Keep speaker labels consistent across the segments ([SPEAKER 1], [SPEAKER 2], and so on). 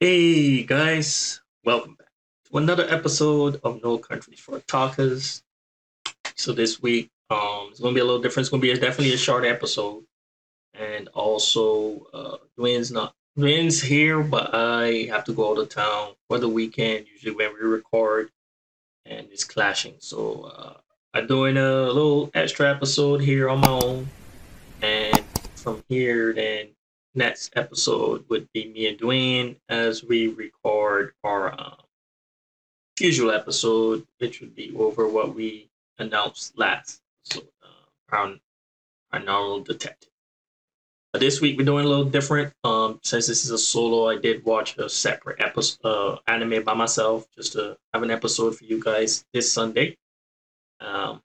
[SPEAKER 1] Hey guys, welcome back to another episode of No Country for Otakus. So this week, um, it's gonna be a little different. It's gonna be a, definitely a short episode, and also uh, Dwayne's not Dwayne's here, but I have to go out of town for the weekend. Usually when we record, and it's clashing. So uh, I'm doing a little extra episode here on my own, and from here then next episode would be me and Dwayne as we record our um, usual episode, which would be over what we announced last episode, uh, our, our normal detective. But this week we're doing a little different. Um, since this is a solo, I did watch a separate episode uh, anime by myself just to have an episode for you guys this Sunday. Um,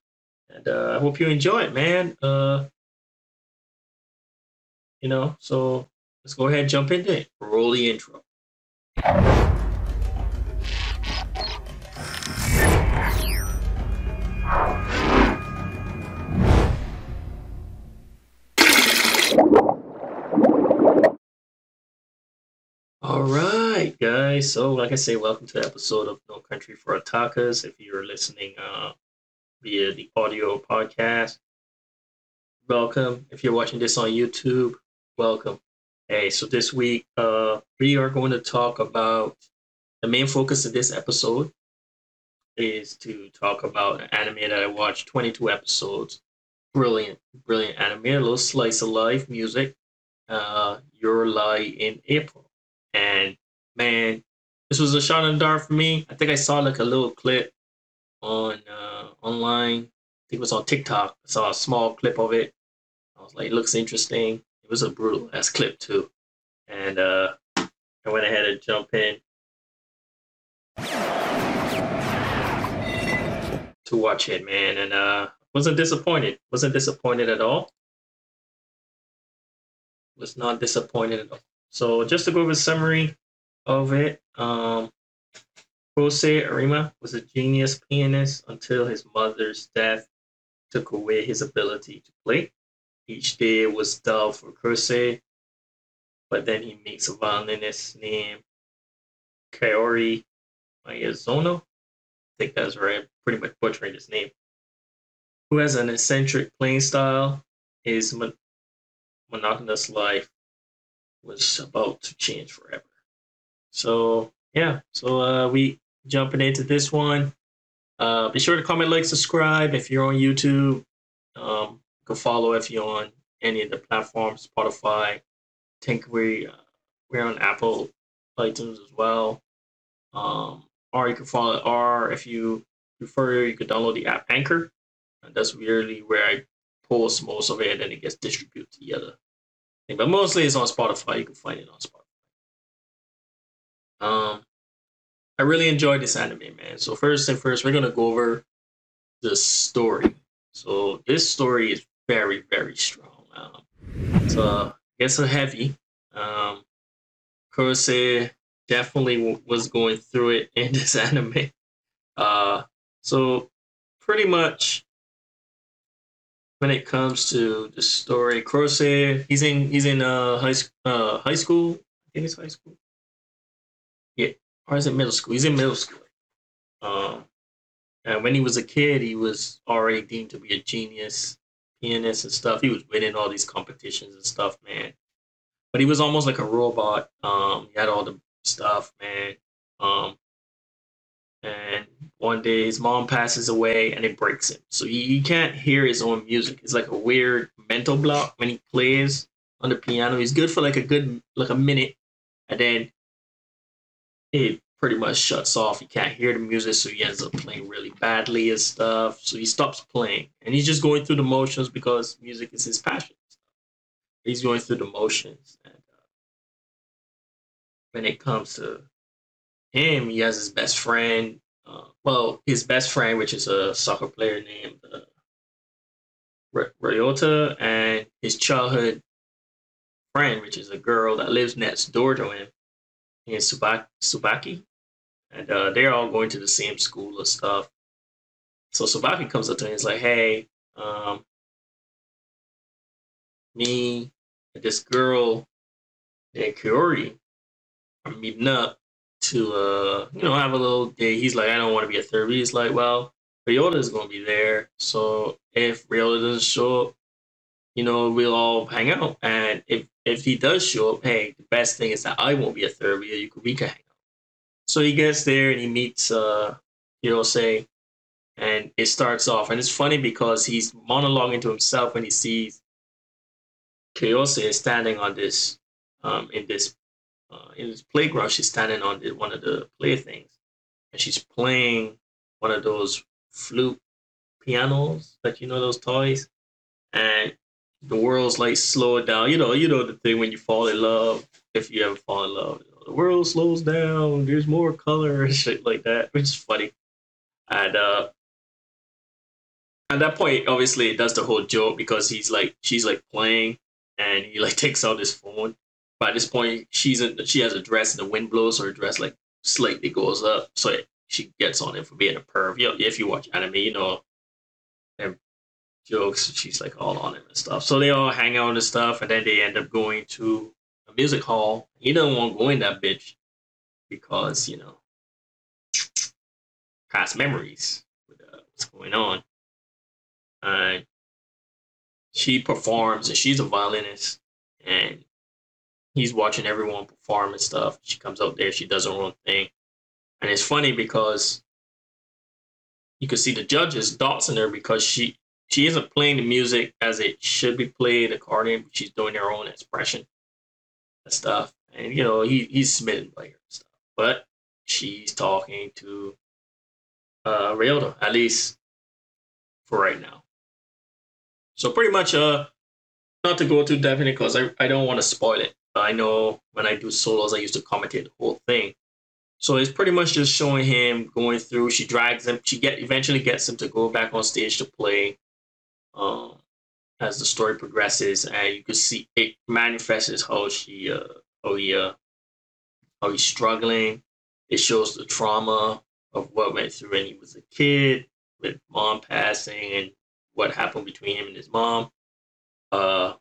[SPEAKER 1] and uh, I hope you enjoy it, man. Uh, you know, so let's go ahead and jump into it. Roll the intro. All right, guys. So, like I say, welcome to the episode of No Country for Otakus. If you're listening uh, via the audio podcast, welcome. If you're watching this on YouTube, welcome. Hey, so this week uh, we are going to talk about the main focus of this episode is to talk about an anime that I watched 22 episodes. Brilliant, brilliant anime, a little slice of life music. Uh, Your Lie in April. And man, this was a shot in the dark for me. I think I saw like a little clip on uh, online. I think it was on TikTok. I saw a small clip of it. I was like, it looks interesting. It was a brutal ass clip too. And uh, I went ahead and jump in to watch it, man. And uh, wasn't disappointed. Wasn't disappointed at all. Was not disappointed at all. So just to go over a summary of it, um, Kosei Arima was a genius pianist until his mother's death took away his ability to play. Each day was dull for Kosei, but then he meets a violinist named Kaori Miyazono. I think that's right. I'm pretty much butchering his name. Who has an eccentric playing style. His mon- monotonous life was about to change forever. So yeah, so uh, we jumping into this one. Uh, be sure to comment, like, subscribe if you're on YouTube. Um, you can follow if you're on any of the platforms, Spotify. I think we uh, we're on Apple iTunes as well. Um, or you can follow, or if you prefer, you could download the app Anchor. And that's really where I post most of it, and it gets distributed to the other thing. But mostly it's on Spotify. You can find it on Spotify. Um, I really enjoyed this anime, man. So first and first, we're gonna go over the story. So this story is very, very strong. Um, uh, it's a heavy. Um, Kosei definitely w- was going through it in this anime. Uh, so pretty much when it comes to the story, Kosei, he's in he's in uh high uh high school. I think it's high school. Yeah, or is it middle school? He's in middle school. Um, and when he was a kid, he was already deemed to be a genius pianist and stuff. He was winning all these competitions and stuff, man. But he was almost like a robot. Um, he had all the stuff, man. Um, and one day his mom passes away and it breaks him. So he, he can't hear his own music. It's like a weird mental block when he plays on the piano. He's good for like a good like a minute, and then it pretty much shuts off. He can't hear the music, so he ends up playing really badly and stuff. So he stops playing, and he's just going through the motions because music is his passion. He's going through the motions, and uh, when it comes to him, he has his best friend. Uh, well, his best friend, which is a soccer player named uh, R- Ryota, and his childhood friend, which is a girl that lives next door to him, in Tsubaki. Tsubaki and uh, they're all going to the same school and stuff. So Tsubaki comes up to him and is like, "Hey, um, me and this girl named Kiori, are meeting up to uh you know have a little day. He's like, I don't want to be a third. He's like, well, Ryota is gonna be there, so if Ryota doesn't show up, you know, we'll all hang out. And if if he does show up, hey, the best thing is that I won't be a third. You could we can hang. So he gets there and he meets uh Hirose, and it starts off, and it's funny because he's monologuing to himself when he sees Kayose is standing on this um in this uh, in this playground. She's standing on one of the playthings, and she's playing one of those flute pianos that you know those toys, and the world's like slowed down. You know, you know the thing when you fall in love. If you ever fall in love, the world slows down. There's more color and shit like that, which is funny. And uh, at that point, obviously, it does the whole joke because he's like, she's like playing, and he like takes out his phone. By this point, she's in, she has a dress, and the wind blows, her dress like slightly goes up, so it, she gets on him for being a perv. You know, if you watch anime, you know, and jokes. She's like all on him and stuff. So they all hang out and stuff, and then they end up going to music hall. He doesn't want to go in that bitch because you know past memories with uh, what's going on. And she performs, and she's a violinist, and he's watching everyone perform and stuff. She comes out there, she does her own thing, and it's funny because you can see the judges doxing her because she she isn't playing the music as it should be played according she's doing her own expression stuff and you know he, he's smitten by her stuff but she's talking to uh Ryota, at least for right now so pretty much uh not to go too definite because I, I don't want to spoil it i know when i do solos i used to commentate the whole thing so it's pretty much just showing him going through. She drags him. She get eventually gets him to go back on stage to play um, as the story progresses, and you can see it manifests how she, uh, how he, uh, how he's struggling. It shows the trauma of what went through when he was a kid, with mom passing, and what happened between him and his mom. Uh,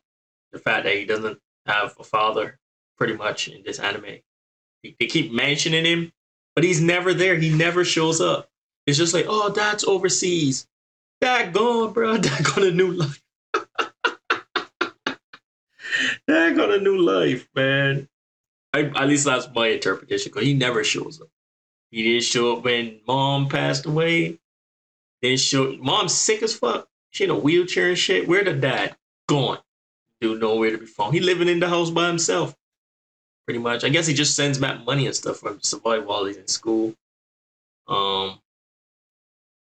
[SPEAKER 1] the fact that he doesn't have a father, pretty much in this anime. They keep mentioning him, but he's never there. He never shows up. It's just like, oh, that's overseas. That gone, bro. That got a new life. That got a new life, man. I, at least that's my interpretation because he never shows up. He didn't show up when mom passed away. Didn't show. Mom's sick as fuck. She in a wheelchair and shit. Where the dad? Gone. Dude, nowhere to be found. He living in the house by himself. Pretty much. I guess he just sends back money and stuff for him to survive while he's in school. Um,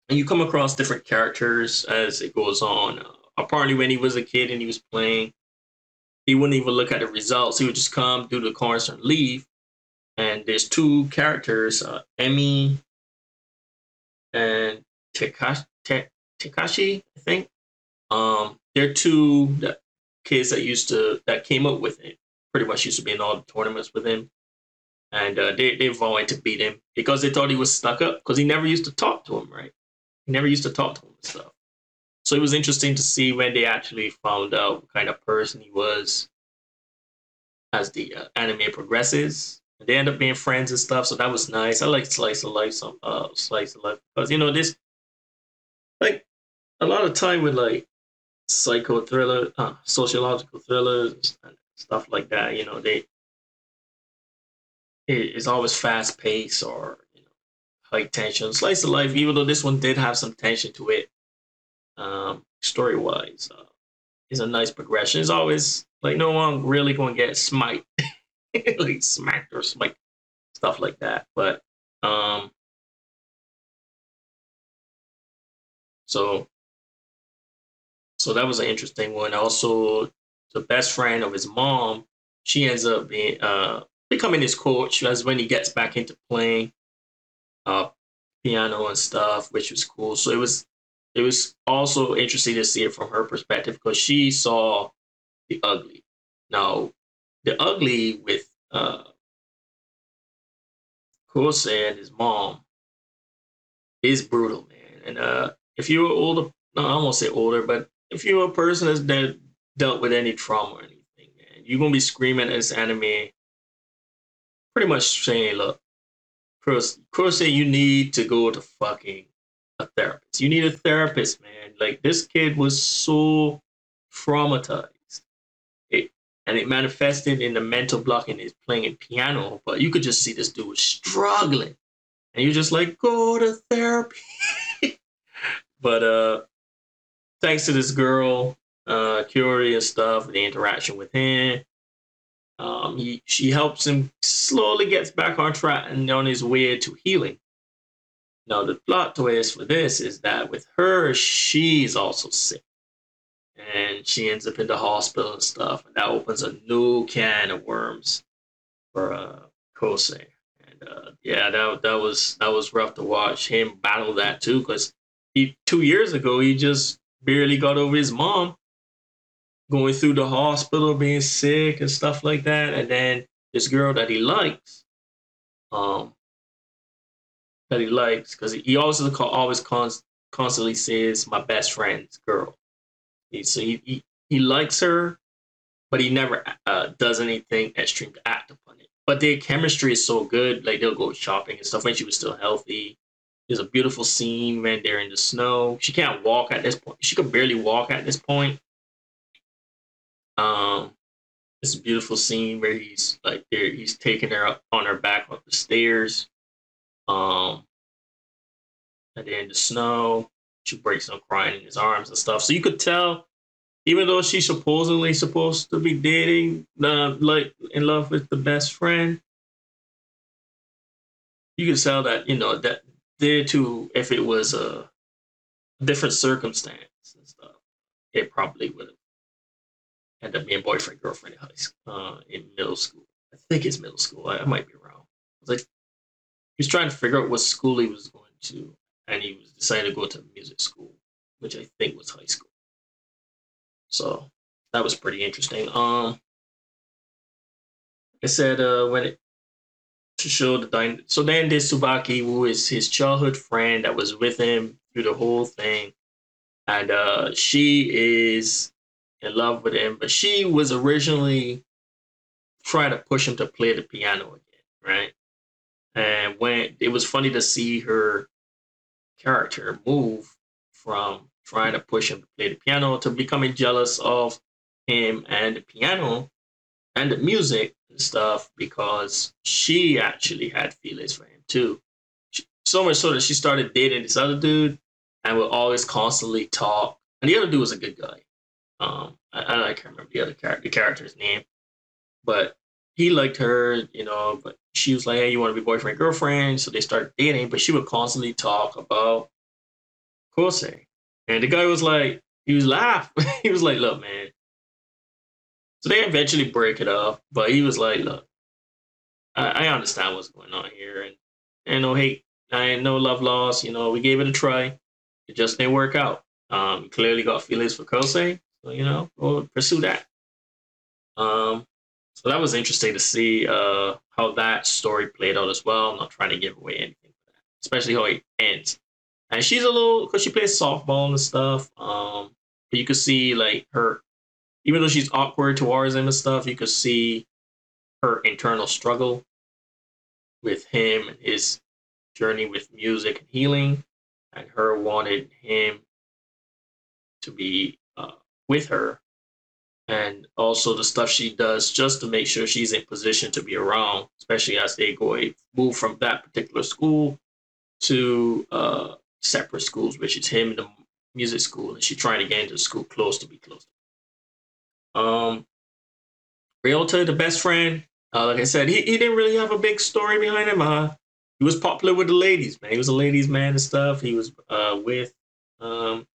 [SPEAKER 1] and you come across different characters as it goes on. Uh, apparently, when he was a kid and he was playing, he wouldn't even look at the results. He would just come, do the cards, and leave. And there's two characters, uh, Emi and Takashi, Tekashi, I think. Um, they're two kids that used to that came up with him. Pretty much used to be in all the tournaments with him, and uh, they they vowed to beat him because they thought he was stuck up because he never used to talk to him right. He never used to talk to him and stuff. So it was interesting to see when they actually found out what kind of person he was as the uh, anime progresses. And they end up being friends and stuff, so that was nice. I like slice of life, some uh, slice of life because you know this, like a lot of time with like psycho thriller, uh, sociological thrillers and stuff like that. You know they it's always fast paced or you know high tension. Slice of life, even though this one did have some tension to it, um, story wise, uh, is a nice progression. It's always like no one really to get smite, like smacked or smite, stuff like that. But um, so so that was an interesting one. Also, the best friend of his mom, she ends up being uh becoming his coach as when he gets back into playing uh, piano and stuff, which was cool. So it was it was also interesting to see it from her perspective because she saw the ugly. Now, the ugly with uh, Kose and his mom is brutal, man. And uh, if you're older, no, I won't say older, but if you're a person that's de- dealt with any trauma or anything, man, you're gonna be screaming at this anime pretty much saying, look, Chris you need to go to fucking a therapist. You need a therapist, man. Like this kid was so traumatized. It and it manifested in the mental block and his playing piano, but you could just see this dude was struggling. And you're just like, go to therapy. but uh thanks to this girl, uh Curie and stuff, the interaction with him. Um, he, she helps him slowly gets back on track and on his way to healing. Now, the plot twist for this is that with her, she's also sick. And she ends up in the hospital and stuff. And that opens a new can of worms for uh, Kosei. And uh, yeah, that, that was that was rough to watch him battle that too, because he two years ago he just barely got over his mom going through the hospital, being sick and stuff like that. And then this girl that he likes, um, that he likes, because he also always const- constantly says, "My best friend's girl." He, so he, he he likes her, but he never uh, does anything extreme to act upon it. But their chemistry is so good. Like they'll go shopping and stuff when she was still healthy. There's a beautiful scene when they're in the snow. She can't walk at this point. She could barely walk at this point um, it's a beautiful scene where he's like there, he's taking her up on her back up the stairs. Um, and then the snow, she breaks down crying in his arms and stuff. So you could tell, even though she's supposedly supposed to be dating, uh, like in love with the best friend, you could tell that you know that there too, if it was a different circumstance and stuff, it probably would have ended up being boyfriend girlfriend in high school, uh, in middle school. I think it's middle school. I, I might be wrong. like he was trying to figure out what school he was going to, and he was deciding to go to music school, which I think was high school. So that was pretty interesting. Um, I said uh, when it to show the dyn- so then this Tsubaki, who is his childhood friend that was with him through the whole thing, and uh, she is in love with him, but she was originally trying to push him to play the piano again, right? And when it was funny to see her character move from trying to push him to play the piano to becoming jealous of him and the piano and the music and stuff because she actually had feelings for him too. So much so that she started dating this other dude and would always constantly talk. And the other dude was a good guy. Um, I, I can't remember the other the character's name, but he liked her, you know. But she was like, "Hey, you want to be boyfriend girlfriend?" So they started dating. But she would constantly talk about Kosei, and the guy was like, he was laugh. he was like, "Look, man." So they eventually break it up, but he was like, "Look, I, I understand what's going on here, and and no hate, I ain't no love lost. You know, we gave it a try. It just didn't work out. Um, clearly got feelings for Kosei, so, you know, we'll pursue that. Um, so that was interesting to see uh, how that story played out as well. I'm not trying to give away anything especially how it ends. And she's a little because she plays softball and stuff. Um, but you could see like her, even though she's awkward towards him and stuff, you could see her internal struggle with him and his journey with music and healing, and her wanted him to be uh, with her and also the stuff she does just to make sure she's in position to be around, especially as they go move from that particular school to uh, separate schools, which is him in the music school, and she's trying to get into the school close to be close. Um, Ryota, the best friend, uh, like I said, he, he didn't really have a big story behind him. Uh, he was popular with the ladies, man. He was a ladies' man and stuff. He was uh, with um,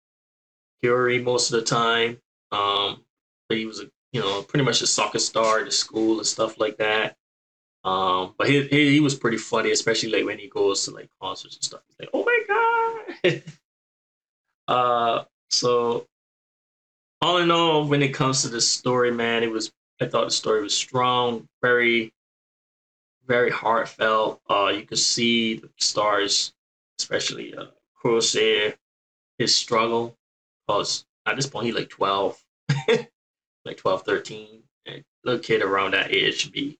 [SPEAKER 1] Curie most of the time. Um, he was a you know pretty much a soccer star at the school and stuff like that. Um, but he, he, he was pretty funny, especially like when he goes to like concerts and stuff. He's like, "Oh my god!" uh, so all in all, when it comes to the story, man, it was I thought the story was strong, very, very heartfelt. Uh, you could see the stars, especially uh, his struggle because at this point he's like 12, like 12, 13. And little kid around that age should be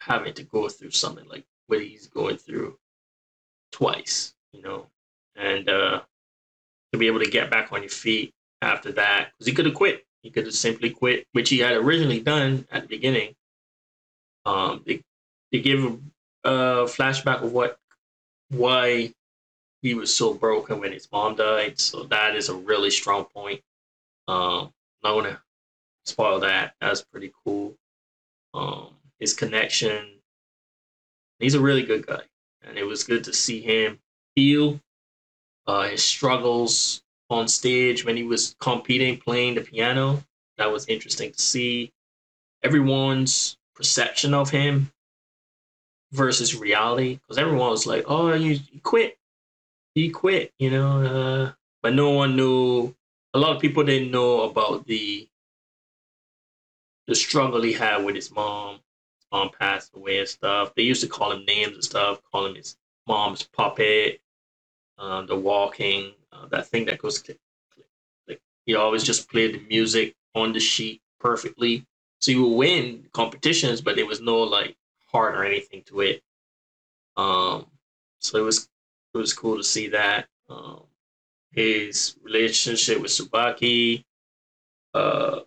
[SPEAKER 1] having to go through something like what he's going through twice, you know, and uh, to be able to get back on your feet after that, because he could have quit. He could have simply quit, which he had originally done at the beginning. Um, they, they give a flashback of what, why he was so broken when his mom died. So that is a really strong point. Um, I'm not gonna spoil that. That's pretty cool. Um, his connection. He's a really good guy, and it was good to see him feel Uh, his struggles on stage when he was competing, playing the piano. That was interesting to see. Everyone's perception of him versus reality, because everyone was like, "Oh, you, quit, he quit," you know. Uh, but no one knew. A lot of people didn't know about the the struggle he had with his mom. His mom passed away and stuff. They used to call him names and stuff, call him his mom's puppet, um, the walking, uh, that thing that goes click, click, click. He always just played the music on the sheet perfectly. So you would win competitions, but there was no like heart or anything to it. Um, so it was it was cool to see that. Um, his relationship with Tsubaki, uh,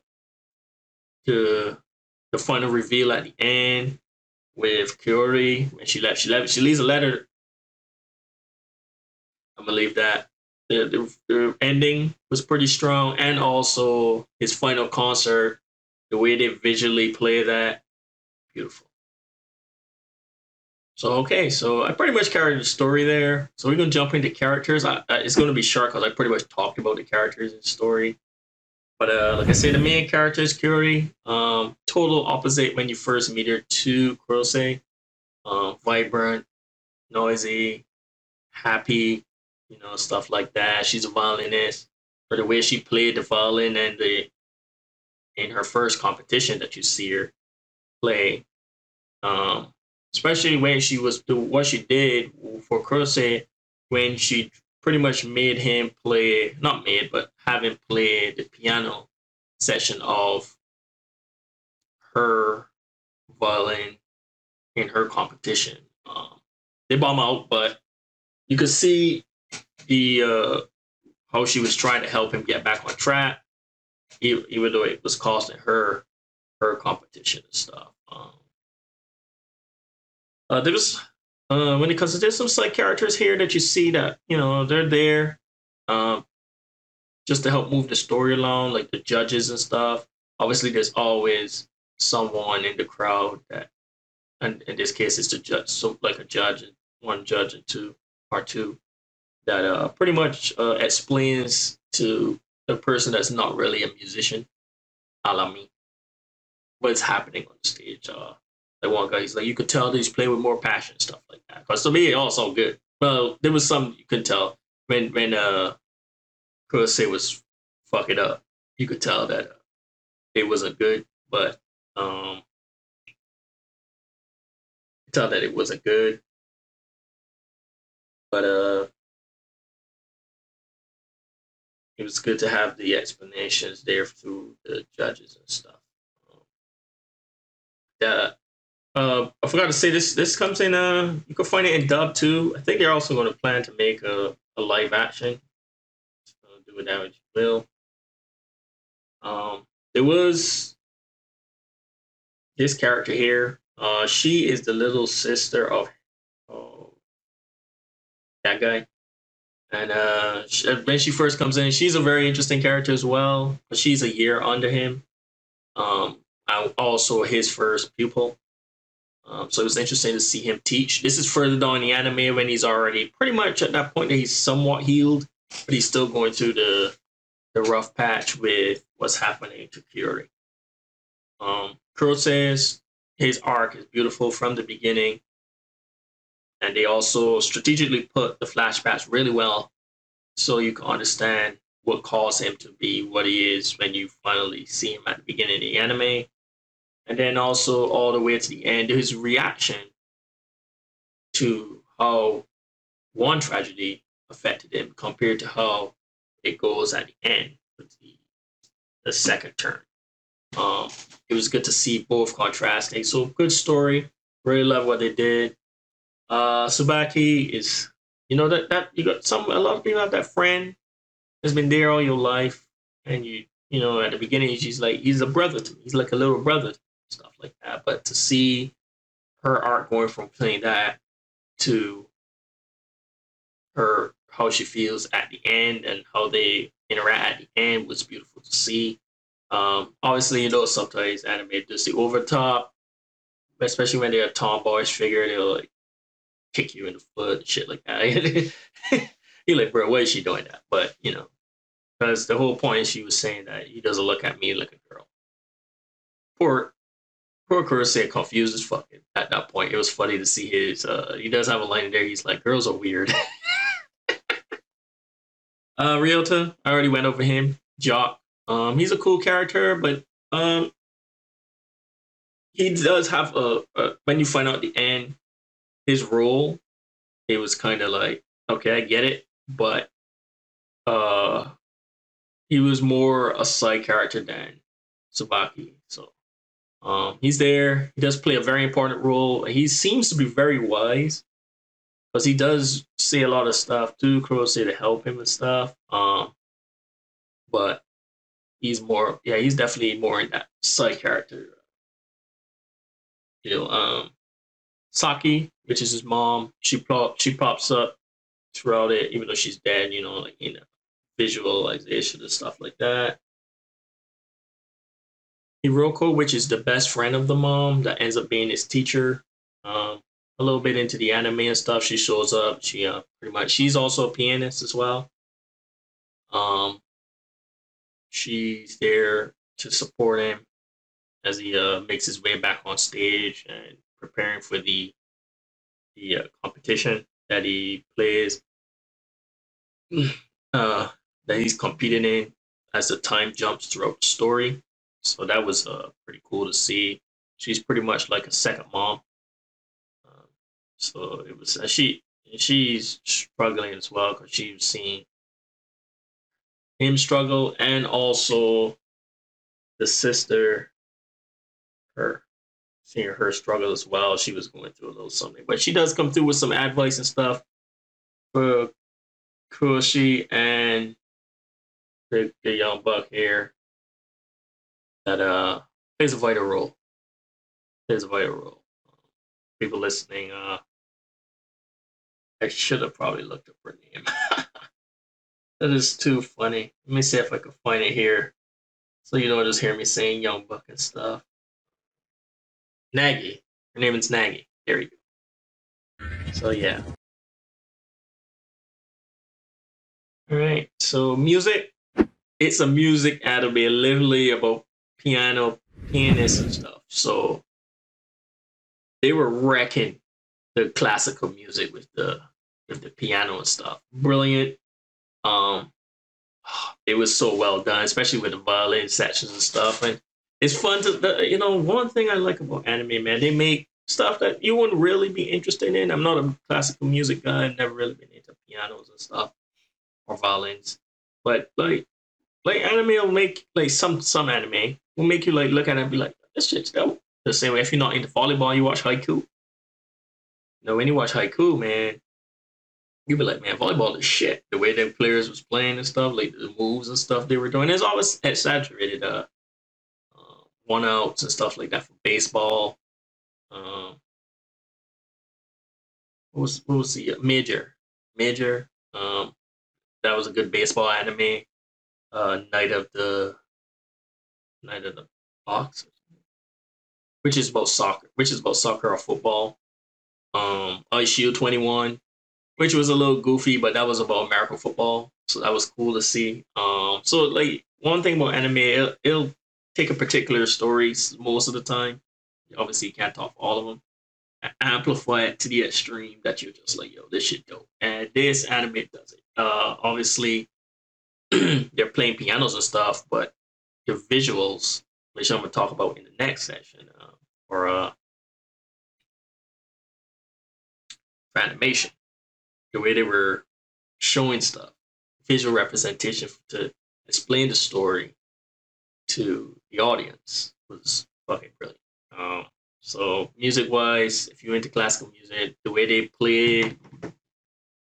[SPEAKER 1] the the final reveal at the end with Kyori when she left. She left. She leaves a letter. I'm believe that the, the, the ending was pretty strong, and also his final concert, the way they visually play that, beautiful. So okay, so I pretty much carried the story there. So we're gonna jump into characters. I, I, it's gonna be short because I pretty much talked about the characters and story. But uh, like I say, the main character is Kyori. Um, total opposite when you first meet her to Kurose. Um, vibrant, noisy, happy, you know, stuff like that. She's a violinist. For the way she played the violin and the in her first competition that you see her play, um, especially when she was the what she did for Kurose when she pretty much made him play, not made, but have him play the piano section of her violin in her competition. Um, they bomb out, but you could see the uh, how she was trying to help him get back on track, even, even though it was costing her her competition and stuff. Um, uh, there was uh, when it comes to there's some side characters here that you see that you know they're there um, just to help move the story along, like the judges and stuff. Obviously, there's always someone in the crowd that, and in this case, it's the judge, so like a judge, one judge and two, part two, that uh, pretty much uh, explains to the person that's not really a musician, a la me, what's happening on the stage. Uh, like one guy, he's like, you could tell that he's playing with more passion, stuff like that. Because to me, it all sounded good. Well, there was some you could tell when when uh Kurose was fucking up. You could tell that uh, it wasn't good, but um, you tell that it wasn't good. But uh, it was good to have the explanations there through the judges and stuff. Um, yeah, uh, I forgot to say this. This comes in. Uh, you can find it in dub too. I think they're also going to plan to make a, a live action. So do as you will. Um, there was this character here. Uh, she is the little sister of that guy. And uh, she, when she first comes in, she's a very interesting character as well. But she's a year under him. Um, I'm also his first pupil. Um, so it was interesting to see him teach. This is further down in the anime when he's already pretty much at that point that he's somewhat healed, but he's still going through the the rough patch with what's happening to Kyori. Um, says his arc is beautiful from the beginning, and they also strategically put the flashbacks really well, so you can understand what caused him to be what he is when you finally see him at the beginning of the anime and then also all the way to the end, his reaction to how one tragedy affected him compared to how it goes at the end with the, the second turn. Um, it was good to see both contrasting. So good story. Really love what they did. Uh, Tsubaki is, you know, that that you got some a lot of people have that friend has been there all your life, and you you know at the beginning she's like he's a brother to me. He's like a little brother, stuff like that. But to see her art going from playing that to her how she feels at the end and how they interact at the end was beautiful to see. Um, obviously, you know, sometimes anime does the over top, especially when they're a tomboyish figure, they'll like kick you in the foot and shit like that. You're like, bro, why is she doing that? But you know, because the whole point she was saying that he doesn't look at me like a girl. Poor, poor confused as fuck at that point. It was funny to see his. Uh, he does have a line in there. He's like, "Girls are weird." uh, Ryota, I already went over him. Jock, um, he's a cool character, but um, he does have a, a when you find out the end, his role, it was kind of like, okay, I get it, but uh, he was more a side character than Tsubaki. So um, he's there. He does play a very important role. He seems to be very wise because he does say a lot of stuff to Kurose to help him and stuff. Um, but he's more, yeah, he's definitely more in that side character. You know, um, Saki, which is his mom, she pop, she pops up throughout it, even though she's dead. You know, like you know, visualization and stuff like that. Hiroko, which is the best friend of the mom, that ends up being his teacher. Um, a little bit into the anime and stuff. She shows up. She uh, pretty much she's also a pianist as well. Um, she's there to support him as he uh, makes his way back on stage and preparing for the the uh, competition that he plays uh, that he's competing in as the time jumps throughout the story. So that was uh, pretty cool to see. She's pretty much like a second mom. Um, so it was uh, she she's struggling as well because she's seen him struggle and also the sister her seeing her struggle as well. She was going through a little something, but she does come through with some advice and stuff for Kuroshi and the, the young buck here that uh plays a vital role. Plays a vital role. people listening, uh, I should have probably looked up her name. that is too funny. Let me see if I can find it here. So you don't just hear me saying young buck and stuff. Nagi. Her name is Nagi. There you go. So yeah. All right. So music. It's a music anime, literally about piano, pianists and stuff. So they were wrecking the classical music with the with the piano and stuff. Brilliant. Um, it was so well done, especially with the violin sections and stuff. And it's fun to, you know, one thing I like about anime, man, they make stuff that you wouldn't really be interested in. I'm not a classical music guy. I've never really been into pianos and stuff or violins, but like, like anime will make like some some anime will make you like look at it and be like, this shit's dope. The same way if you're not into volleyball, you watch Haikyuu. You know, when you watch Haikyuu, man, you be like, man, volleyball is shit. The way that players was playing and stuff, like the moves and stuff they were doing, it's always exaggerated. Uh, one outs and stuff like that for baseball. Um, what was what was the uh, major major? Um, that was a good baseball anime. Uh, Night of the Night of the Box, which is about soccer, which is about soccer or football. Um, Shield Twenty One, which was a little goofy, but that was about American football, so that was cool to see. Um, so like one thing about anime, it'll, it'll take a particular story most of the time. Obviously, you can't talk all of them. Amplify it to the extreme that you're just like, yo, this shit dope. And this anime does it. Uh, obviously, they're playing pianos and stuff, but the visuals, which I'm gonna talk about in the next session, uh, or uh, animation, the way they were showing stuff, visual representation to explain the story to the audience was fucking brilliant. Um, So music wise, if you're into classical music, the way they played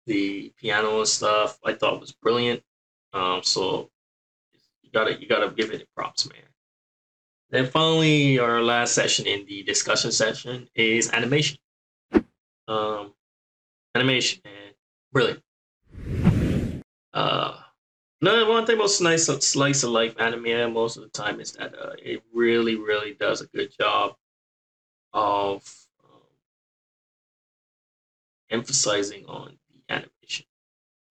[SPEAKER 1] the piano and stuff, I thought was brilliant. Um, so you gotta you gotta give it props, man. Then finally, our last session in the discussion session is animation. Um, animation, man, brilliant. Uh, no, one thing about slice of, slice of life anime most of the time is that uh, it really, really does a good job of um, emphasizing on the animation.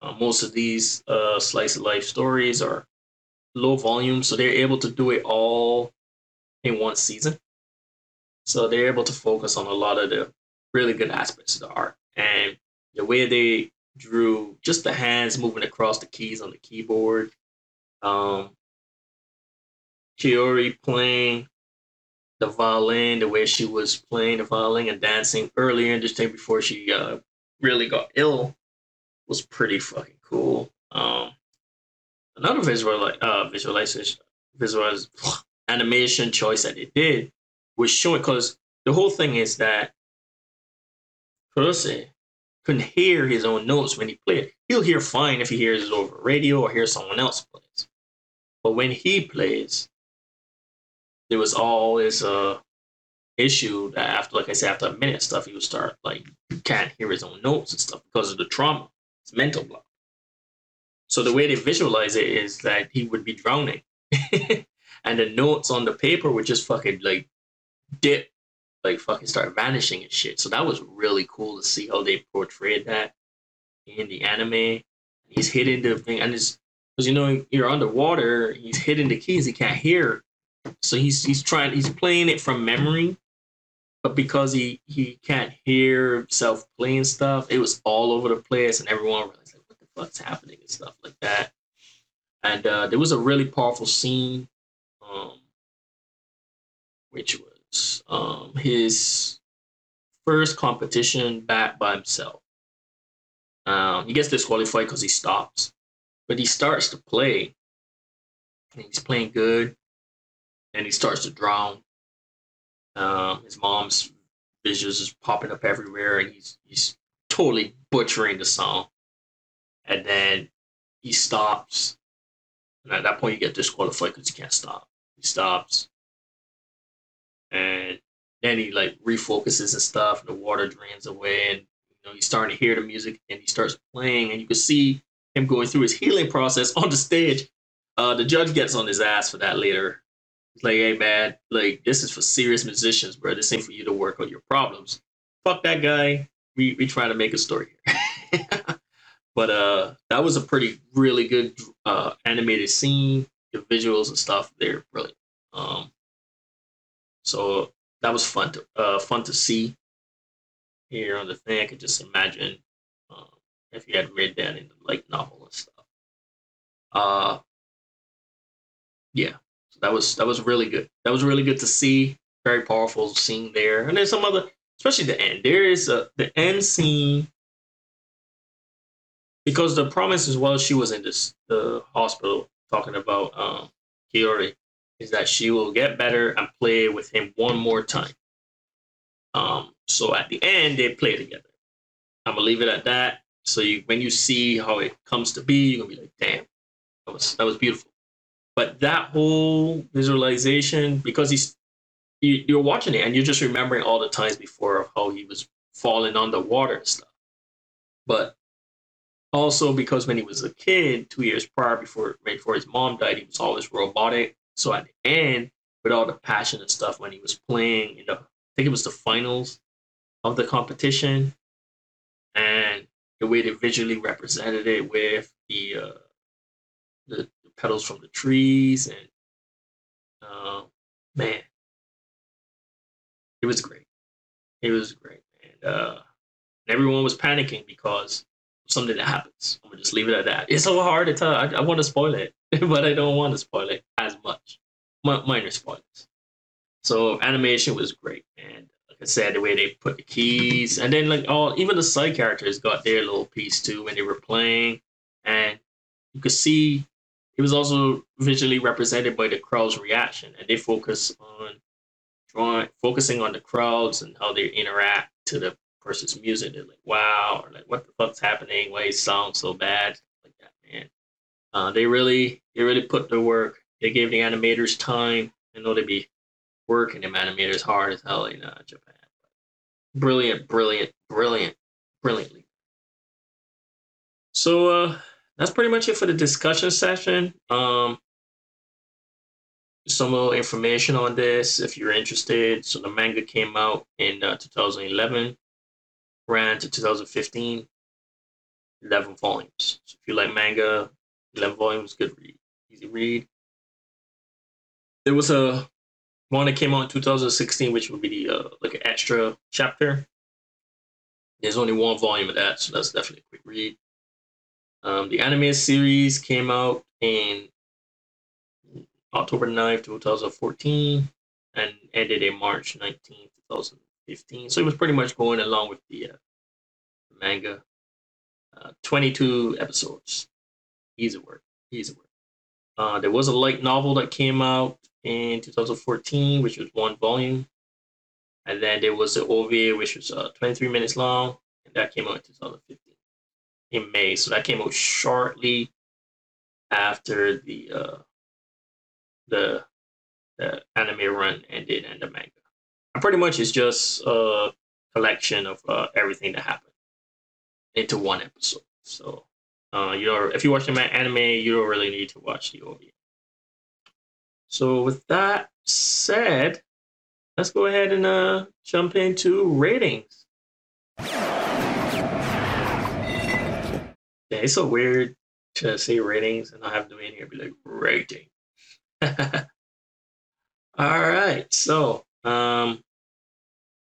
[SPEAKER 1] Uh, most of these uh, slice of life stories are low volume, so they're able to do it all in one season. So they're able to focus on a lot of the really good aspects of the art. And the way they drew just the hands moving across the keys on the keyboard. Um, Kaori playing the violin, the way she was playing the violin and dancing earlier in this day before she uh, really got ill was pretty fucking cool. Um, another visual uh, visualization, visualiz- animation choice that they did was showing because the whole thing is that Kurose couldn't hear his own notes when he played. He'll hear fine if he hears it over radio or hears someone else plays. But when he plays, there was always a issue that after, like I said, after a minute stuff, he would start like can't hear his own notes and stuff because of the trauma. It's mental block. So the way they visualize it is that he would be drowning. and the notes on the paper would just fucking like dip, like fucking start vanishing and shit. So that was really cool to see how they portrayed that in the anime. He's hitting the thing, and it's because you know you're underwater. He's hitting the keys. He can't hear, so he's he's trying. He's playing it from memory, but because he he can't hear himself playing stuff, it was all over the place, and everyone was like, "What the fuck's happening?" and stuff like that. And uh, there was a really powerful scene um, which was um, his first competition back by himself. Um, he gets disqualified because he stops, but he starts to play, and he's playing good, and he starts to drown. Um, his mom's visuals is popping up everywhere, and he's he's totally butchering the song. And then he stops, and at that point, you get disqualified because you can't stop. He stops. And then he like refocuses and stuff, and the water drains away, and you know, he's starting to hear the music and he starts playing, and you can see him going through his healing process on the stage. Uh, the judge gets on his ass for that later. Like, hey man, like this is for serious musicians, bro. This ain't for you to work on your problems. Fuck that guy. We we trying to make a story here. but uh that was a pretty really good uh animated scene the visuals and stuff they're brilliant. Um, so that was fun to uh, fun to see here on the thing. I could just imagine um, if you had read that in the light novel and stuff. Uh, yeah, that was that was really good. That was really good to see. Very powerful scene there, and there's some other, especially the end. There is a the end scene because the promise as well. she was in this the hospital talking about um, Kaori is that she will get better and play with him one more time. Um, so at the end, they play together. I'm gonna leave it at that. So you, when you see how it comes to be, you're gonna be like, "Damn, that was that was beautiful." But that whole visualization, because he's you, you're watching it and you're just remembering all the times before of how he was falling underwater and stuff. But also, because when he was a kid, two years prior before right before his mom died, he was always robotic. So at the end, with all the passion and stuff, when he was playing, you know, I think it was the finals of the competition, and the way they visually represented it with the uh, the, the petals from the trees, and uh, man, it was great. It was great, and uh, everyone was panicking because something that happens. I'm gonna just leave it at that. It's so hard to tell. I, I want to spoil it, but I don't want to spoil it as much. M- minor spoilers. So animation was great, and like I said, the way they put the keys, and then like all even the side characters got their little piece too when they were playing, and you could see it was also visually represented by the crowd's reaction, and they focus on drawing, focusing on the crowds and how they interact to the person's music. They're like, wow, or like, what the fuck's happening? Why it sounds so bad? Like that, man. Uh, they really, they really put the work. They gave the animators time. I know they'd be working them animators hard as hell in uh, Japan. Brilliant, brilliant, brilliant, brilliantly. So uh, that's pretty much it for the discussion session. Um, some little information on this if you're interested. So the manga came out in uh, 2011, ran to 2015, 11 volumes. So if you like manga, 11 volumes, good read, easy read. There was a one that came out in 2016, which would be the uh, like an extra chapter. There's only one volume of that, so that's definitely a quick read. Um, the anime series came out in October 9th, 2014, and ended in March 19th, 2015. So it was pretty much going along with the, uh, manga. Uh, 22 episodes. Easy work. Easy work. Uh, there was a light novel that came out in 2014, which was one volume. And then there was the OVA, which was uh, 23 minutes long, and that came out in 2015 in May. So that came out shortly after the uh, the the anime run ended and the manga. And pretty much it's just a collection of uh, everything that happened into one episode. So uh, you know, if you watch the anime, you don't really need to watch the OVA. So with that said, let's go ahead and uh, jump into ratings. Yeah, it's so weird to say ratings and I have to be in here be like rating. All right, so um,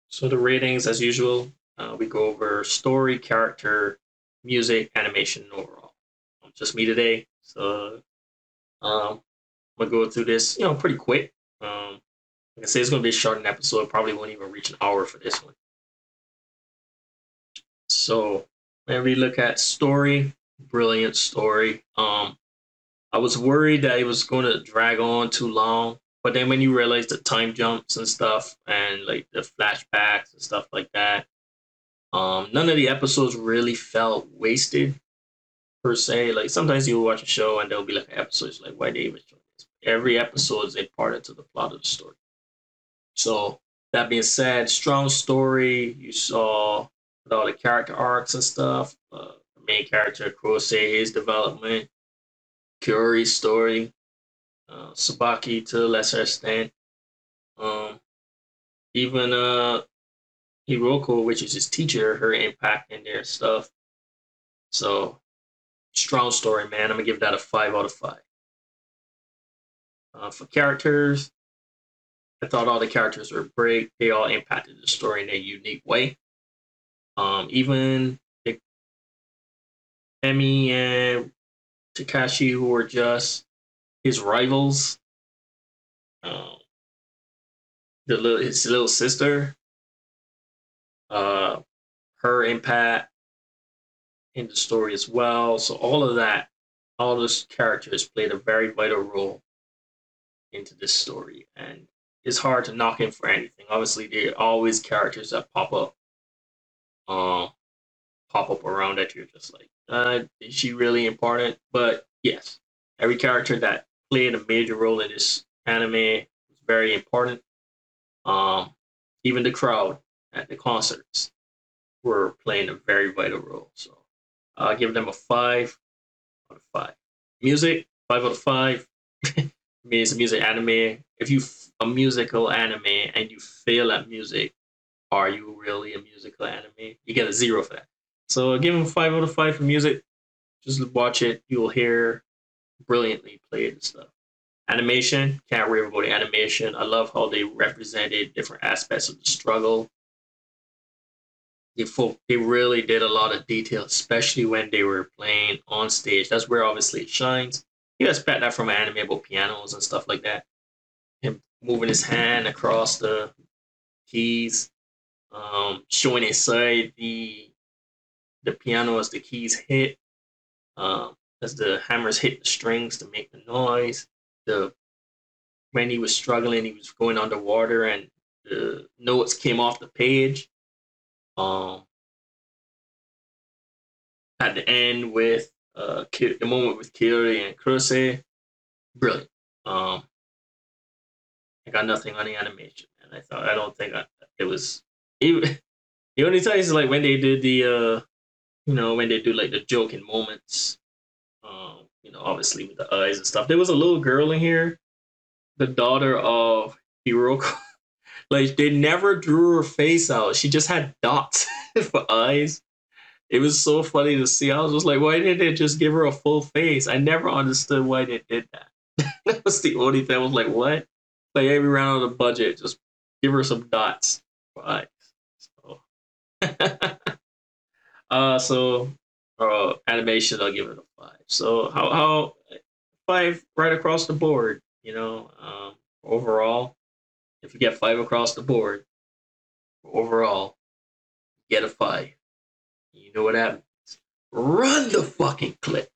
[SPEAKER 1] so the ratings as usual, uh, we go over story, character, music, animation, and overall. Just me today, so um, I'm gonna go through this, you know, pretty quick. Um, like I say, it's gonna be a short episode. Probably won't even reach an hour for this one. So when we look at story, brilliant story. Um, I was worried that it was going to drag on too long, but then when you realize the time jumps and stuff, and like the flashbacks and stuff like that, um, none of the episodes really felt wasted per se. Like sometimes you watch a show and there'll be like episodes like why David every episode is a part to the plot of the story. So that being said, strong story. You saw all the character arcs and stuff. Uh, the main character, Kousei, his development, Kaori's story, uh, Tsubaki to a lesser extent. Um, even uh, Hiroko, which is his teacher, her impact in their stuff. So strong story, man. I'm gonna give that a five out of five. Uh, for characters, I thought all the characters were great. They all impacted the story in a unique way. Um, even Emi and Takashi, who are just his rivals. Um, the little his little sister. Uh, her impact in the story as well. So all of that, all those characters played a very vital role into this story, and it's hard to knock him for anything. Obviously, there are always characters that pop up, um, pop up around that you're just like, uh, is she really important? But yes, every character that played a major role in this anime is very important. Um, even the crowd at the concerts were playing a very vital role. So I'll give them a five out of five. Music, five out of five. mean, it's a music anime. If you a musical anime and you fail at music, are you really a musical anime? You get a zero for that. So give him five out of five for music. Just watch it. You'll hear brilliantly played stuff. Animation, can't rave about the animation. I love how they represented different aspects of the struggle. They, they really did a lot of detail, especially when they were playing on stage. That's where obviously it shines you expect that from an anime about pianos and stuff like that. Him moving his hand across the keys, um, showing inside the the piano as the keys hit, um, as the hammers hit the strings to make the noise. The he was struggling, he was going underwater and the notes came off the page. Um, at the end with uh the moment with Kaori and Kousei, brilliant. Um, I got nothing on the animation, and I thought I don't think I, it was The only times is like when they did the, uh, you know, when they do like the joking moments. Um, you know, obviously with the eyes and stuff. There was a little girl in here, the daughter of Hiroko. like they never drew her face out. She just had dots for eyes. It was so funny to see. I was just like, why didn't they just give her a full face? I never understood why they did that. that was the only thing. I was like, what? Like, ran out of budget. Just give her some dots for eyes. Uh, so uh, animation, I'll give it a five. So how how five right across the board? You know, um, overall, if you get five across the board, overall, get a five. You know what happens? Run the fucking clip.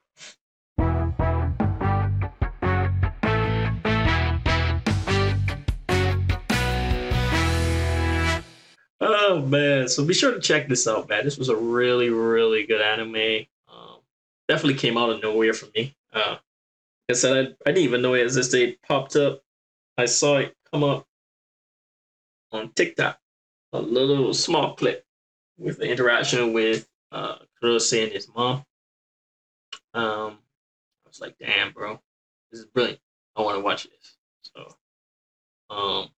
[SPEAKER 1] Oh man! So be sure to check this out, man. This was a really, really good anime. Um, definitely came out of nowhere for me. Uh, like I said, I, I didn't even know it existed. It popped up. I saw it come up on TikTok. A little small clip with the interaction with uh Kousei and his mom. Um, I was like, damn, bro, this is brilliant. I want to watch this. So, um,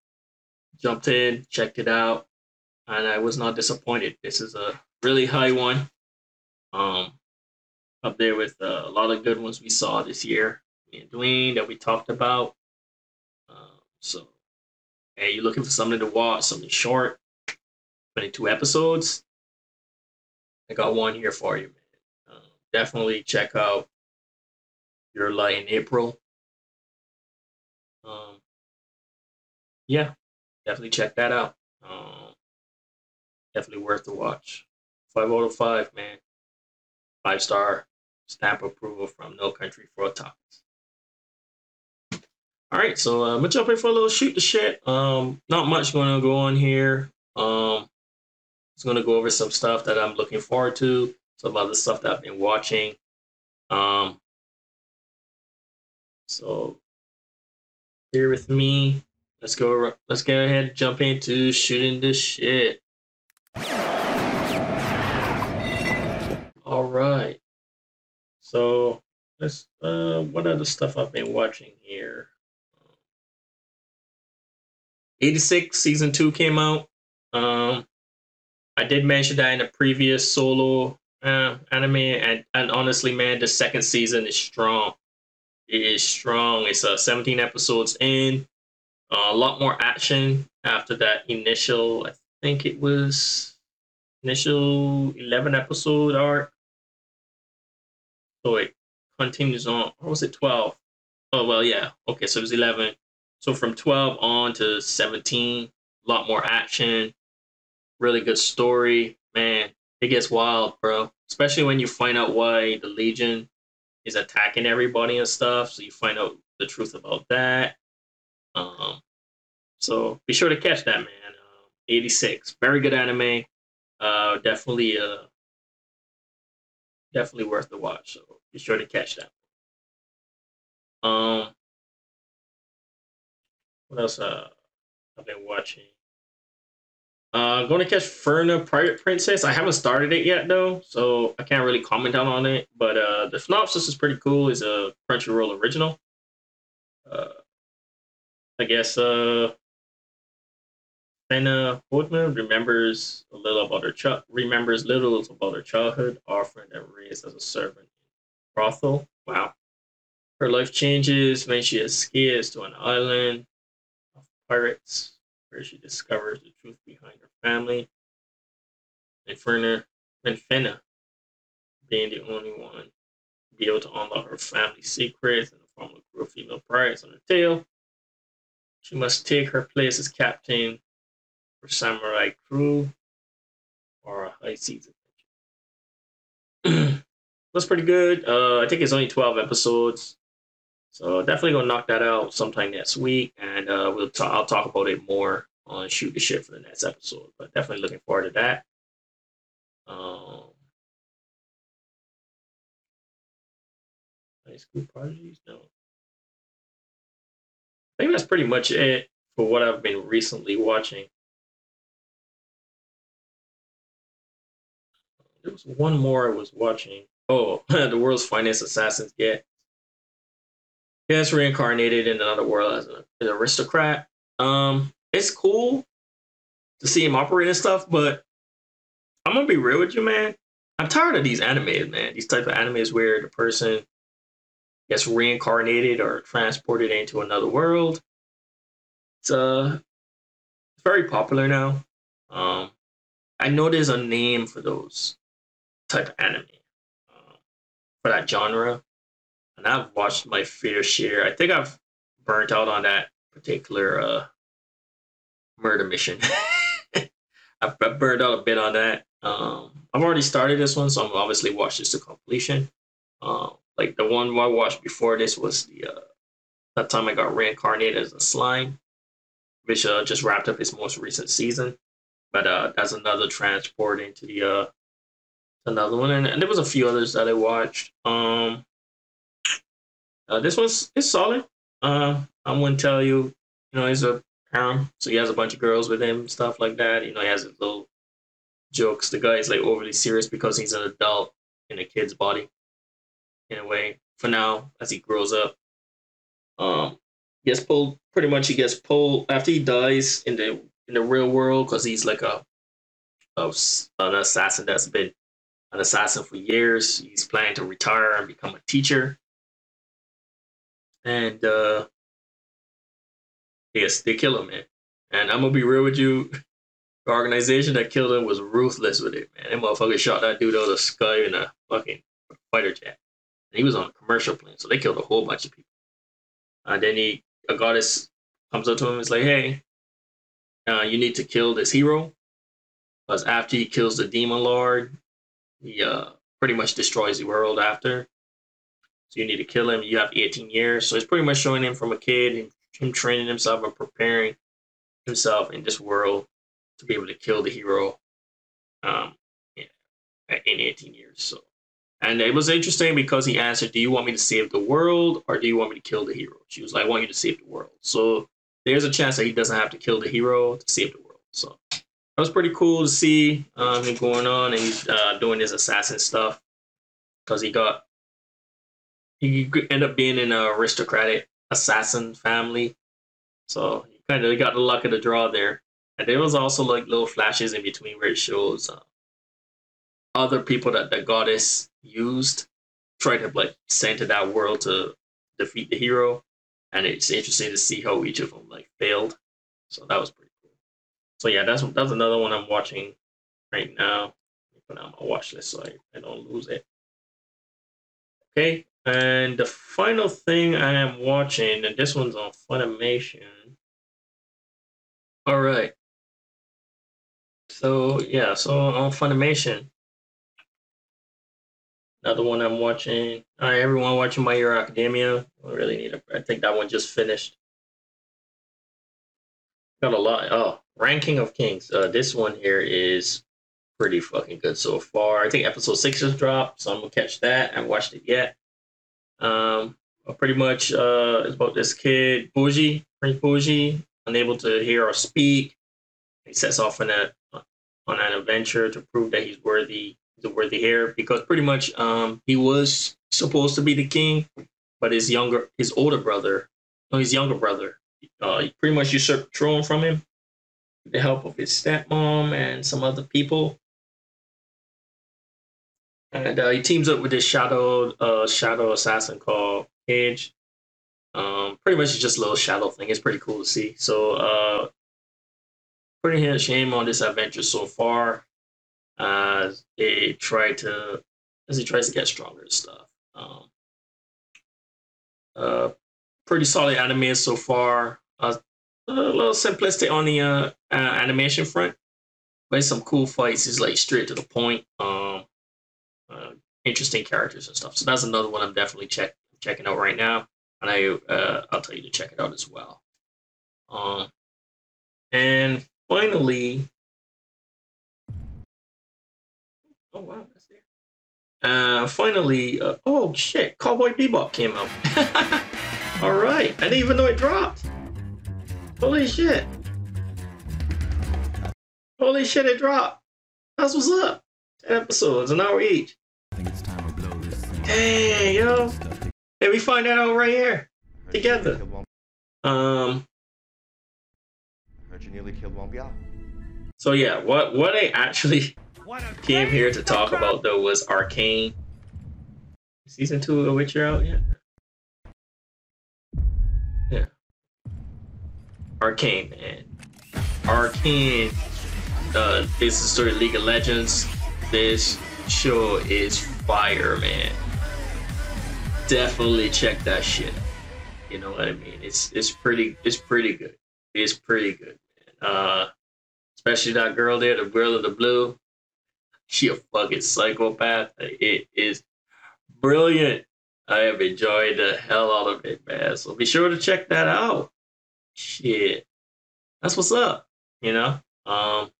[SPEAKER 1] jumped in, checked it out, and I was not disappointed. This is a really high one. Um, up there with uh, a lot of good ones we saw this year. Me and Dwayne that we talked about. Um, so, hey, you're looking for something to watch, something short, 22 episodes. I got one here for you, man. Um, definitely check out Your Lie in April. Um, yeah, definitely check that out. Definitely worth the watch. Five out of five, man. Five star stamp approval from No Country for Otakus. All right, so uh, I'm gonna jump in for a little shoot the shit. Um, not much going to go on here. Um, going to go over some stuff that I'm looking forward to, some other stuff that I've been watching. Um, so here with me. Let's go. Let's go ahead jump into shooting the shit. Right. So let's. Uh, what other stuff I've been watching here? 86 season two came out. Um, I did mention that in a previous solo uh, anime, and, and honestly, man, the second season is strong. It is strong. It's uh, 17 episodes in. Uh, a lot more action after that initial. I think it was initial 11 episode arc. So it continues on. Or was it 12? Oh well, yeah. Okay, so it was 11. So from 12 on to 17, a lot more action really good story. Man, it gets wild, bro. Especially when you find out why the Legion is attacking everybody and stuff. So you find out the truth about that. Um, so be sure to catch that, man. Uh, 86, very good anime. Uh, definitely, uh, definitely worth the watch. So be sure to catch that. Um, what else? Uh, I've been watching. Uh, going to catch Fena Pirate Princess. I haven't started it yet though, so I can't really comment out on it. But uh, the synopsis is pretty cool. It's a Crunchyroll original. Uh, I guess uh, Anna Houtman uh, remembers a little about her ch- remembers little about her childhood, orphaned and raised as a servant in brothel. Wow. Her life changes when she escapes to an island of pirates where she discovers the truth behind her family. And Ferner and Fenna being the only one to be able to unlock her family secrets in the form of crew of female pirates on her tail. She must take her place as captain for samurai crew or high Season. That's pretty good. Uh, I think it's only 12 episodes. So definitely gonna knock that out sometime next week, and uh, we'll talk. I'll talk about it more on shoot the shit for the next episode. But definitely looking forward to that. Um, high school prodigies, no. I think that's pretty much it for what I've been recently watching. There was one more I was watching. Oh, the world's finest assassins get gets reincarnated in another world as an aristocrat. Um, it's cool to see him operate and stuff, but I'm gonna be real with you, man. I'm tired of these animes, man. These type of animes where the person gets reincarnated or transported into another world. It's uh it's very popular now. Um, I know there's a name for those type anime uh, for that genre, and I've watched my fair share. I think I've burnt out on that particular uh, murder mission. I've, burned out a bit on that. Um, I've already started this one, so I'm obviously watched this to completion. Um, like the one I watched before this was the uh, that time I got reincarnated as a slime, which uh, just wrapped up its most recent season. But uh, that's another transport into the uh, another one, and, and there was a few others that I watched. Um, uh, this one's it's solid. Uh, I wouldn't tell you, you know, he's a harem, so he has a bunch of girls with him, stuff like that. You know, he has his little jokes. The guy is like overly serious because he's an adult in a kid's body, in a way. For now, as he grows up, um, gets pulled. Pretty much, he gets pulled after he dies in the in the real world because he's like a, a an assassin that's been an assassin for years. He's planning to retire and become a teacher. And uh yes, they kill him, man. And I'm gonna be real with you. The organization that killed him was ruthless with it, man. That motherfucker shot that dude out of the sky in a fucking fighter jet. And he was on a commercial plane, so they killed a whole bunch of people. And then he, a goddess comes up to him and is like, "Hey, uh, you need to kill this hero, because after he kills the demon lord, he uh, pretty much destroys the world after. So you need to kill him. You have 18 years. So it's pretty much showing him from a kid, him, him training himself and preparing himself in this world to be able to kill the hero um, in 18 years. So, and it was interesting because he answered, "Do you want me to save the world or do you want me to kill the hero?" She was like, "I want you to save the world." So there's a chance that he doesn't have to kill the hero to save the world. So that was pretty cool to see um, him going on and uh, doing his assassin stuff because he got he end up being in an aristocratic assassin family, so he kind of got the luck of the draw there. And there was also like little flashes in between where it shows uh, other people that the goddess used, tried to like send to that world to defeat the hero, and it's interesting to see how each of them like failed. So that was pretty so yeah, that's that's another one I'm watching right now. Put on my watch list so I, I don't lose it. Okay, and the final thing I am watching, and this one's on Funimation. All right. So yeah, so on Funimation, another one I'm watching. All right, everyone watching My Hero Academia. I really need a. I think that one just finished. Got a lot. Oh, Ranking of Kings. Uh, this one here is pretty fucking good so far. I think episode six has dropped, so I'm gonna catch that. I haven't watched it yet. Um, pretty much uh, it's about this kid Bojji, Prince Bojji, unable to hear or speak. He sets off on a on an adventure to prove that he's worthy, he's a worthy heir. Because pretty much, um, he was supposed to be the king, but his younger, his older brother, no, his younger brother, uh, pretty much usurped the throne from him with the help of his stepmom and some other people. And uh, he teams up with this shadow uh, shadow assassin called Kage. Um, pretty much it's just a little shadow thing. It's pretty cool to see. So uh, pretty much shame on this adventure so far. As they try to as he tries to get stronger and stuff. Um, uh, pretty solid anime so far. Uh, a little simplistic on the uh, animation front, but some cool fights. Is like straight to the point. Um, uh, interesting characters and stuff. So that's another one I'm definitely check checking out right now, and I uh, I'll tell you to check it out as well. Um, And finally, oh wow. Uh, finally, uh, oh shit, Cowboy Bebop came out. All right, I didn't even know it dropped. Holy shit! Holy shit, it dropped. That's what's up. Ten episodes, an hour each.
[SPEAKER 2] I think it's time to blow this thing.
[SPEAKER 1] Dang, yo. Hey, we find that out right here. Together. Um.
[SPEAKER 3] Heard you nearly killed Wong Biao.
[SPEAKER 1] So yeah, what what I actually came here to talk about though was Arcane. Season two of Witcher out yet? Arcane, man. Arcane. Uh, this is sort of League of Legends. This show is fire, man. Definitely check that shit. out. You know what I mean? It's it's pretty it's pretty good. It's pretty good, man. Uh, especially that girl there, the girl in the blue. She a fucking psychopath. It is brilliant. I have enjoyed the hell out of it, man. So be sure to check that out. Shit, that's what's up. You know, um,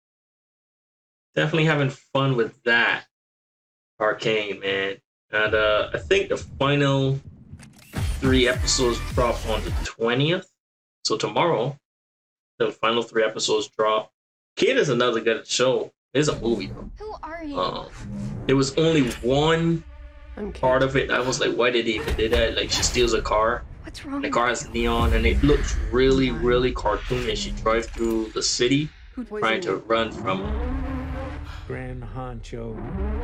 [SPEAKER 1] definitely having fun with that. Arcane, man, and uh, I think the final three episodes drop on the twentieth. So tomorrow, the final three episodes drop. Kid is another good show. It's a movie though.
[SPEAKER 4] Who are you?
[SPEAKER 1] Um, there was only one part of it. I was like, why did he even do that? Like, she steals a car.
[SPEAKER 4] What's wrong?
[SPEAKER 1] The car has neon, and it looks really, really cartoonish. She drives through the city, trying to run from
[SPEAKER 5] Grand Honcho,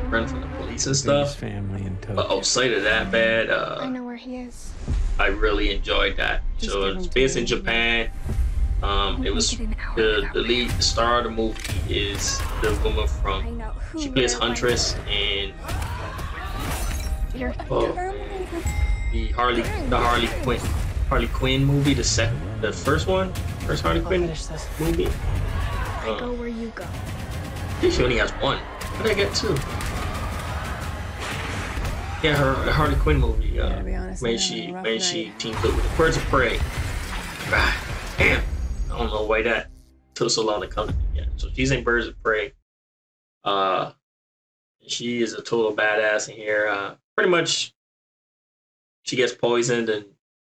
[SPEAKER 1] run from the police and stuff.
[SPEAKER 5] family in
[SPEAKER 1] But
[SPEAKER 5] Tokyo.
[SPEAKER 1] outside of that, bad,
[SPEAKER 4] I
[SPEAKER 1] uh,
[SPEAKER 4] know where he is.
[SPEAKER 1] I really enjoyed that.
[SPEAKER 6] Just
[SPEAKER 1] So it's based in. Japan. Um, it was
[SPEAKER 4] make it an hour
[SPEAKER 1] the the lead, the star of the movie is the woman
[SPEAKER 4] I
[SPEAKER 1] from.
[SPEAKER 4] know who.
[SPEAKER 1] She plays
[SPEAKER 4] where, when.
[SPEAKER 1] Huntress in
[SPEAKER 4] You're
[SPEAKER 1] Oh. The Harley the Harley Quinn Harley Quinn movie, the second, the first one, first Harley
[SPEAKER 6] I'll
[SPEAKER 1] Quinn
[SPEAKER 6] finish this.
[SPEAKER 1] movie.
[SPEAKER 4] I
[SPEAKER 1] Uh,
[SPEAKER 4] go where you go.
[SPEAKER 1] I think she only has one. How did I get two? Yeah, her Harley Quinn movie. Uh,
[SPEAKER 6] be honest,
[SPEAKER 1] when she
[SPEAKER 6] having a rough
[SPEAKER 1] when she
[SPEAKER 6] night.
[SPEAKER 1] teamed up with Birds of Prey. Damn, I don't know why that took so long to come to me yet. So she's in Birds of Prey. Uh, she is a total badass in here. Uh, pretty much, she gets poisoned and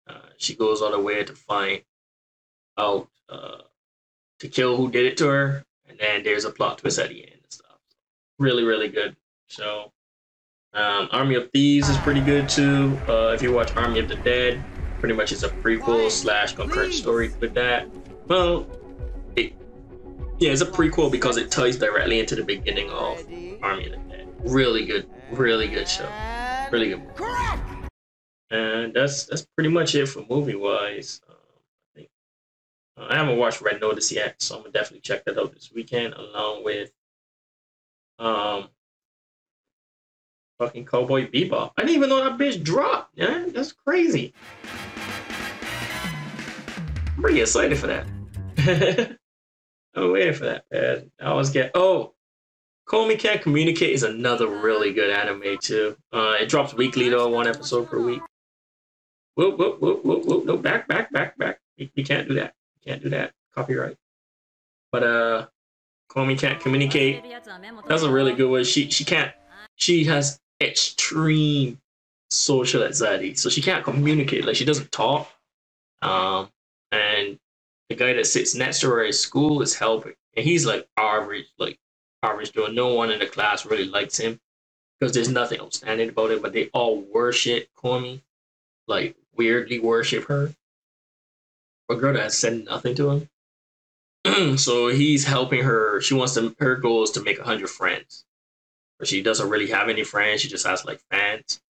[SPEAKER 1] uh, she goes on her way to find out uh, to kill who did it to her, and then there's a plot twist at the end and stuff. Really, really good show. Um, Army of Thieves is pretty good too. Uh, if you watch Army of the Dead, pretty much it's a prequel slash concurrent story with that. Well, it, yeah, it's a prequel because it ties directly into the beginning of Army of the Dead. Really good, really good show. Really good. And that's that's pretty much it for movie wise. Um, I think uh, I haven't watched Red Notice yet, so I'm gonna definitely check that out this weekend along with um fucking Cowboy Bebop. I didn't even know that bitch dropped. Yeah, that's crazy. I'm pretty excited for that. I'm waiting for that, man. I always get oh. Komi Can't Communicate is another really good anime too. Uh, it drops weekly though, one episode per week. Whoop whoop whoop whoop whoop. No, back back back back. You, can't do that. You can't do that. Copyright. But uh, Call Can't Communicate. That's a really good one. She she can't. She has extreme social anxiety, so she can't communicate. Like she doesn't talk. Um, and the guy that sits next to her at school is helping, and he's like average, like average. Though no one in the class really likes him because there's nothing outstanding about it, but they all worship Komi, like weirdly worship her. A girl that has said nothing to him. so he's helping her. She wants to. Her goal is to make a hundred friends but she doesn't really have any friends. She just has like fans.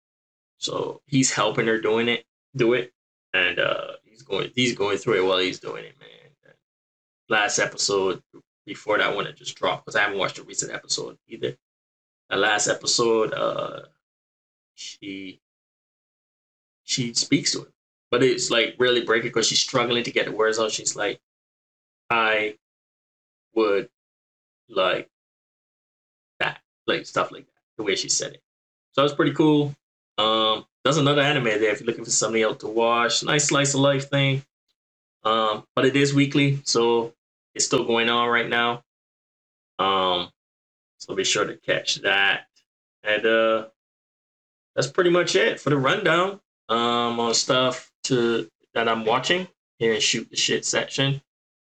[SPEAKER 1] So he's helping her doing it, do it, and uh, he's going he's going through it while he's doing it, man. And last episode before that one it just dropped because I haven't watched the recent episode either. The last episode, uh, she she speaks to him, but it's like really breaking because she's struggling to get the words out. She's like, I would like that, like stuff like that, the way she said it. So that was pretty cool. Um, there's another anime there if you're looking for something else to watch. Nice slice of life thing. Um, but it is weekly, so it's still going on right now. Um, so be sure to catch that. And uh, that's pretty much it for the rundown um, on stuff to that I'm watching in shoot the shit section.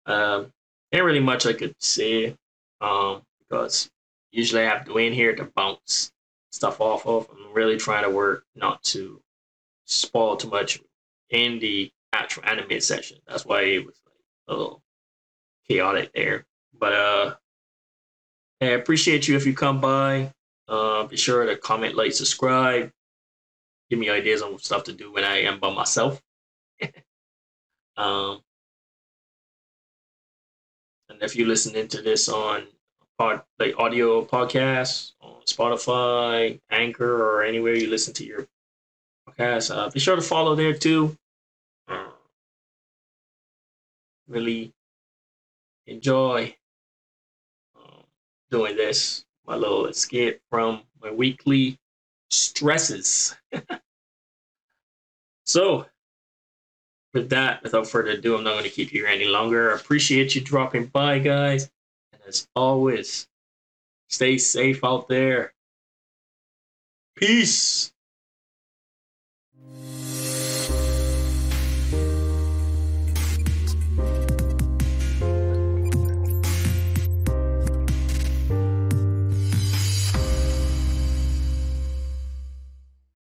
[SPEAKER 1] Um, ain't really much I could say um, because usually I have Dwayne here to bounce stuff off of. I'm really trying to work not to spoil too much in the actual anime section. That's why it was like a little chaotic there. But uh, I appreciate you if you come by. Uh, be sure to comment, like, subscribe. Give me ideas on stuff to do when I am by myself. um, and if you're listening to this on pod, like audio podcasts on Spotify, Anchor, or anywhere you listen to your podcast, uh, be sure to follow there too. Uh, really enjoy um, doing this, my little escape from my weekly stresses. so, with that, without further ado, I'm not going to keep you here any longer. I appreciate you dropping by, guys. And as always, stay safe out there. Peace.